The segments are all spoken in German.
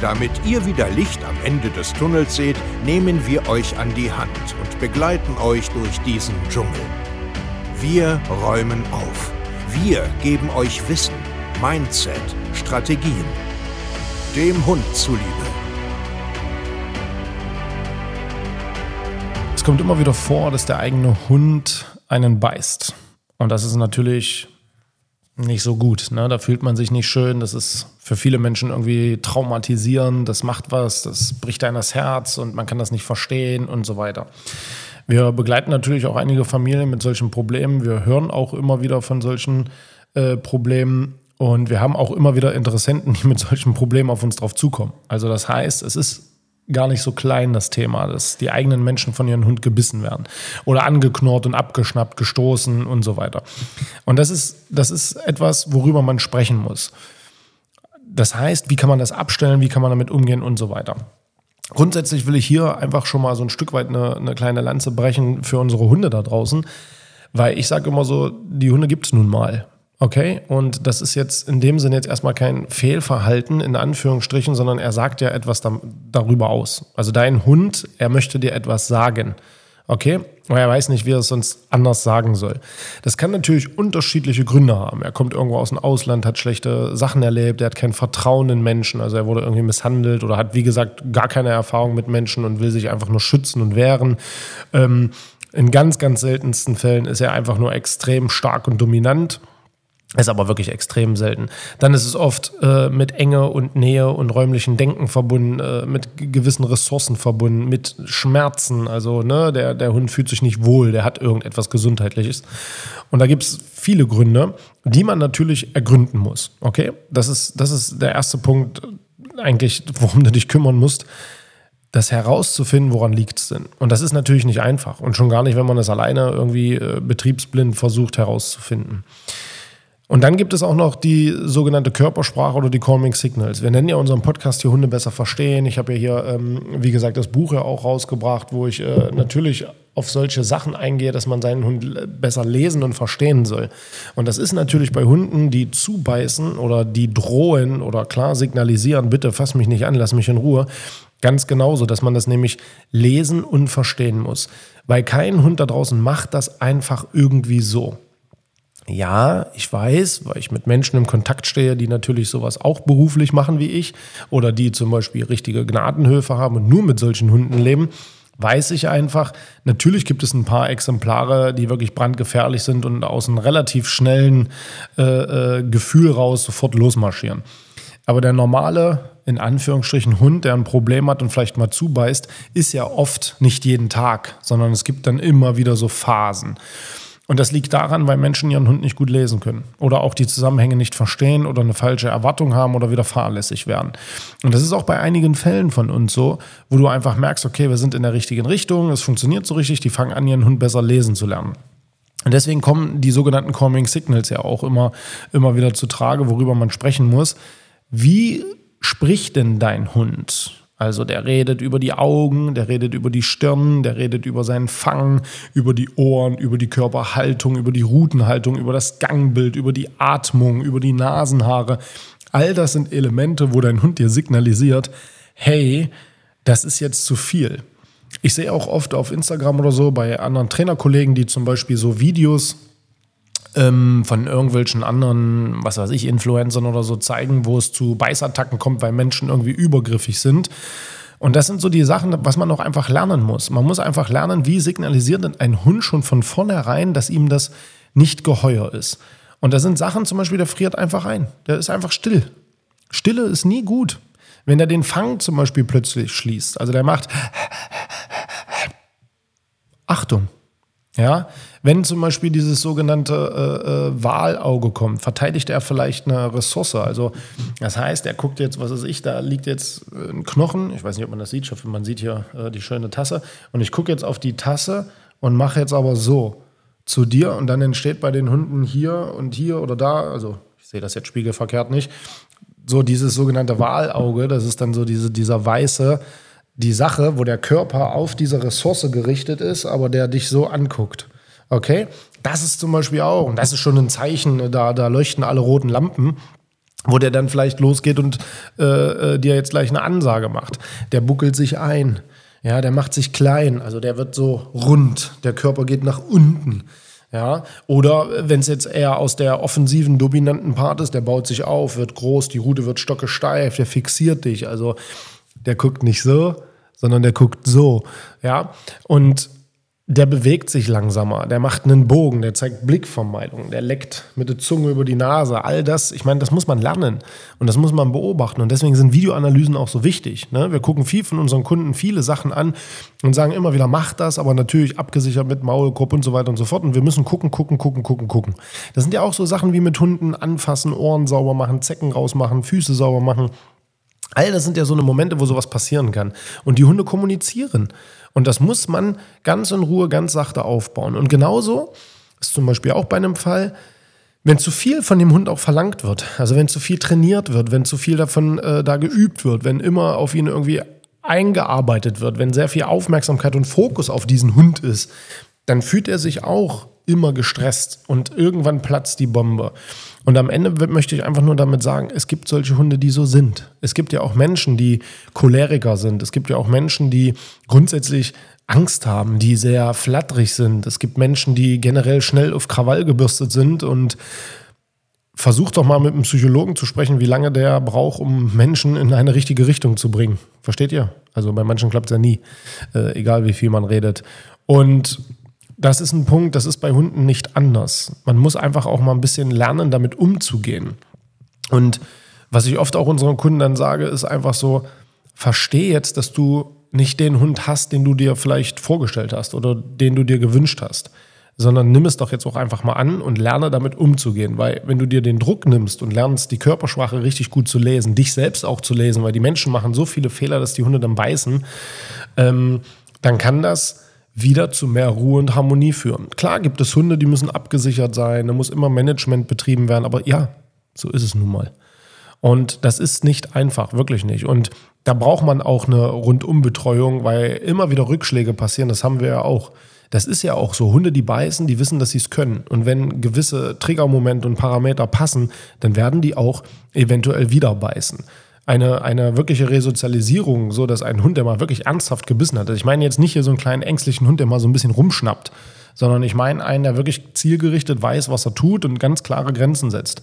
Damit ihr wieder Licht am Ende des Tunnels seht, nehmen wir euch an die Hand und begleiten euch durch diesen Dschungel. Wir räumen auf. Wir geben euch Wissen, Mindset, Strategien. Dem Hund zuliebe. Es kommt immer wieder vor, dass der eigene Hund einen beißt. Und das ist natürlich nicht so gut. Ne? Da fühlt man sich nicht schön. Das ist für viele Menschen irgendwie traumatisierend. Das macht was, das bricht einem das Herz und man kann das nicht verstehen und so weiter. Wir begleiten natürlich auch einige Familien mit solchen Problemen. Wir hören auch immer wieder von solchen äh, Problemen und wir haben auch immer wieder Interessenten, die mit solchen Problemen auf uns drauf zukommen. Also das heißt, es ist gar nicht so klein, das Thema, dass die eigenen Menschen von ihrem Hund gebissen werden oder angeknurrt und abgeschnappt, gestoßen und so weiter. Und das ist, das ist etwas, worüber man sprechen muss. Das heißt, wie kann man das abstellen, wie kann man damit umgehen und so weiter. Grundsätzlich will ich hier einfach schon mal so ein Stück weit eine, eine kleine Lanze brechen für unsere Hunde da draußen, weil ich sage immer so, die Hunde gibt es nun mal. Okay, und das ist jetzt in dem Sinne jetzt erstmal kein Fehlverhalten in Anführungsstrichen, sondern er sagt ja etwas da, darüber aus. Also dein Hund, er möchte dir etwas sagen. Okay, aber er weiß nicht, wie er es sonst anders sagen soll. Das kann natürlich unterschiedliche Gründe haben. Er kommt irgendwo aus dem Ausland, hat schlechte Sachen erlebt, er hat kein Vertrauen in Menschen, also er wurde irgendwie misshandelt oder hat, wie gesagt, gar keine Erfahrung mit Menschen und will sich einfach nur schützen und wehren. Ähm, in ganz, ganz seltensten Fällen ist er einfach nur extrem stark und dominant ist aber wirklich extrem selten. Dann ist es oft äh, mit Enge und Nähe und räumlichen Denken verbunden, äh, mit gewissen Ressourcen verbunden, mit Schmerzen. Also ne, der, der Hund fühlt sich nicht wohl, der hat irgendetwas Gesundheitliches. Und da gibt es viele Gründe, die man natürlich ergründen muss. Okay, das ist, das ist der erste Punkt eigentlich, worum du dich kümmern musst das herauszufinden, woran liegt es denn? Und das ist natürlich nicht einfach. Und schon gar nicht, wenn man das alleine irgendwie äh, betriebsblind versucht herauszufinden. Und dann gibt es auch noch die sogenannte Körpersprache oder die Calming Signals. Wir nennen ja unseren Podcast hier Hunde besser verstehen. Ich habe ja hier, ähm, wie gesagt, das Buch ja auch rausgebracht, wo ich äh, natürlich auf solche Sachen eingehe, dass man seinen Hund besser lesen und verstehen soll. Und das ist natürlich bei Hunden, die zubeißen oder die drohen oder klar signalisieren, bitte fass mich nicht an, lass mich in Ruhe, ganz genauso, dass man das nämlich lesen und verstehen muss. Weil kein Hund da draußen macht das einfach irgendwie so. Ja, ich weiß, weil ich mit Menschen im Kontakt stehe, die natürlich sowas auch beruflich machen wie ich oder die zum Beispiel richtige Gnadenhöfe haben und nur mit solchen Hunden leben, weiß ich einfach, natürlich gibt es ein paar Exemplare, die wirklich brandgefährlich sind und aus einem relativ schnellen äh, äh, Gefühl raus sofort losmarschieren. Aber der normale, in Anführungsstrichen, Hund, der ein Problem hat und vielleicht mal zubeißt, ist ja oft nicht jeden Tag, sondern es gibt dann immer wieder so Phasen. Und das liegt daran, weil Menschen ihren Hund nicht gut lesen können oder auch die Zusammenhänge nicht verstehen oder eine falsche Erwartung haben oder wieder fahrlässig werden. Und das ist auch bei einigen Fällen von uns so, wo du einfach merkst, okay, wir sind in der richtigen Richtung, es funktioniert so richtig, die fangen an, ihren Hund besser lesen zu lernen. Und deswegen kommen die sogenannten Calming Signals ja auch immer, immer wieder zu Trage, worüber man sprechen muss. Wie spricht denn dein Hund? Also der redet über die Augen, der redet über die Stirn, der redet über seinen Fang, über die Ohren, über die Körperhaltung, über die Rutenhaltung, über das Gangbild, über die Atmung, über die Nasenhaare. All das sind Elemente, wo dein Hund dir signalisiert, hey, das ist jetzt zu viel. Ich sehe auch oft auf Instagram oder so bei anderen Trainerkollegen, die zum Beispiel so Videos ähm, von irgendwelchen anderen, was weiß ich, Influencern oder so zeigen, wo es zu Beißattacken kommt, weil Menschen irgendwie übergriffig sind. Und das sind so die Sachen, was man auch einfach lernen muss. Man muss einfach lernen, wie signalisiert denn ein Hund schon von vornherein, dass ihm das nicht geheuer ist. Und da sind Sachen, zum Beispiel, der friert einfach ein. Der ist einfach still. Stille ist nie gut. Wenn er den Fang zum Beispiel plötzlich schließt, also der macht Achtung, ja, wenn zum Beispiel dieses sogenannte äh, äh, Wahlauge kommt, verteidigt er vielleicht eine Ressource. Also das heißt, er guckt jetzt, was weiß ich, da liegt jetzt äh, ein Knochen. Ich weiß nicht, ob man das sieht. Ich hoffe, man sieht hier äh, die schöne Tasse. Und ich gucke jetzt auf die Tasse und mache jetzt aber so. zu dir und dann entsteht bei den Hunden hier und hier oder da, also ich sehe das jetzt spiegelverkehrt nicht, so dieses sogenannte Wahlauge, das ist dann so diese, dieser weiße, die Sache, wo der Körper auf diese Ressource gerichtet ist, aber der dich so anguckt. Okay? Das ist zum Beispiel auch, und das ist schon ein Zeichen, da, da leuchten alle roten Lampen, wo der dann vielleicht losgeht und äh, äh, dir jetzt gleich eine Ansage macht. Der buckelt sich ein. Ja, der macht sich klein, also der wird so rund, der Körper geht nach unten. Ja, oder wenn es jetzt eher aus der offensiven, dominanten Part ist, der baut sich auf, wird groß, die Rute wird stockesteif, der fixiert dich. Also der guckt nicht so, sondern der guckt so. Ja, und der bewegt sich langsamer, der macht einen Bogen, der zeigt Blickvermeidung, der leckt mit der Zunge über die Nase. All das, ich meine, das muss man lernen und das muss man beobachten. Und deswegen sind Videoanalysen auch so wichtig. Ne? Wir gucken viel von unseren Kunden viele Sachen an und sagen immer wieder, mach das, aber natürlich abgesichert mit Maulkorb und so weiter und so fort. Und wir müssen gucken, gucken, gucken, gucken, gucken. Das sind ja auch so Sachen wie mit Hunden anfassen, Ohren sauber machen, Zecken rausmachen, Füße sauber machen. All das sind ja so eine Momente, wo sowas passieren kann. Und die Hunde kommunizieren. Und das muss man ganz in Ruhe, ganz sachte aufbauen. Und genauso ist zum Beispiel auch bei einem Fall, wenn zu viel von dem Hund auch verlangt wird, also wenn zu viel trainiert wird, wenn zu viel davon äh, da geübt wird, wenn immer auf ihn irgendwie eingearbeitet wird, wenn sehr viel Aufmerksamkeit und Fokus auf diesen Hund ist, dann fühlt er sich auch immer gestresst und irgendwann platzt die Bombe. Und am Ende möchte ich einfach nur damit sagen, es gibt solche Hunde, die so sind. Es gibt ja auch Menschen, die Choleriker sind. Es gibt ja auch Menschen, die grundsätzlich Angst haben, die sehr flatterig sind. Es gibt Menschen, die generell schnell auf Krawall gebürstet sind und versucht doch mal mit einem Psychologen zu sprechen, wie lange der braucht, um Menschen in eine richtige Richtung zu bringen. Versteht ihr? Also bei manchen klappt es ja nie, äh, egal wie viel man redet. Und das ist ein Punkt, das ist bei Hunden nicht anders. Man muss einfach auch mal ein bisschen lernen, damit umzugehen. Und was ich oft auch unseren Kunden dann sage, ist einfach so, verstehe jetzt, dass du nicht den Hund hast, den du dir vielleicht vorgestellt hast oder den du dir gewünscht hast, sondern nimm es doch jetzt auch einfach mal an und lerne damit umzugehen. Weil wenn du dir den Druck nimmst und lernst, die Körpersprache richtig gut zu lesen, dich selbst auch zu lesen, weil die Menschen machen so viele Fehler, dass die Hunde dann beißen, ähm, dann kann das wieder zu mehr Ruhe und Harmonie führen. Klar gibt es Hunde, die müssen abgesichert sein, da muss immer Management betrieben werden, aber ja, so ist es nun mal. Und das ist nicht einfach, wirklich nicht. Und da braucht man auch eine Rundumbetreuung, weil immer wieder Rückschläge passieren, das haben wir ja auch. Das ist ja auch so. Hunde, die beißen, die wissen, dass sie es können. Und wenn gewisse Triggermomente und Parameter passen, dann werden die auch eventuell wieder beißen eine, eine wirkliche Resozialisierung, so dass ein Hund, der mal wirklich ernsthaft gebissen hat, also ich meine jetzt nicht hier so einen kleinen ängstlichen Hund, der mal so ein bisschen rumschnappt, sondern ich meine einen, der wirklich zielgerichtet weiß, was er tut und ganz klare Grenzen setzt.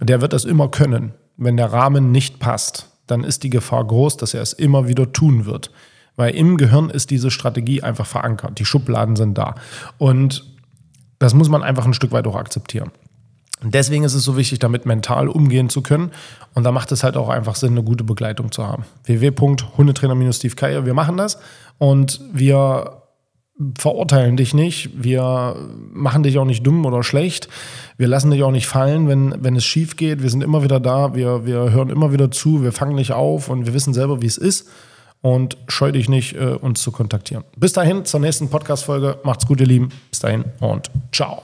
Der wird das immer können. Wenn der Rahmen nicht passt, dann ist die Gefahr groß, dass er es immer wieder tun wird. Weil im Gehirn ist diese Strategie einfach verankert. Die Schubladen sind da. Und das muss man einfach ein Stück weit auch akzeptieren. Und deswegen ist es so wichtig, damit mental umgehen zu können. Und da macht es halt auch einfach Sinn, eine gute Begleitung zu haben. www.hundetrainer-steve wir machen das. Und wir verurteilen dich nicht, wir machen dich auch nicht dumm oder schlecht, wir lassen dich auch nicht fallen, wenn, wenn es schief geht, wir sind immer wieder da, wir, wir hören immer wieder zu, wir fangen nicht auf. Und wir wissen selber, wie es ist. Und scheu dich nicht, äh, uns zu kontaktieren. Bis dahin, zur nächsten Podcast-Folge, macht's gut, ihr Lieben, bis dahin und ciao.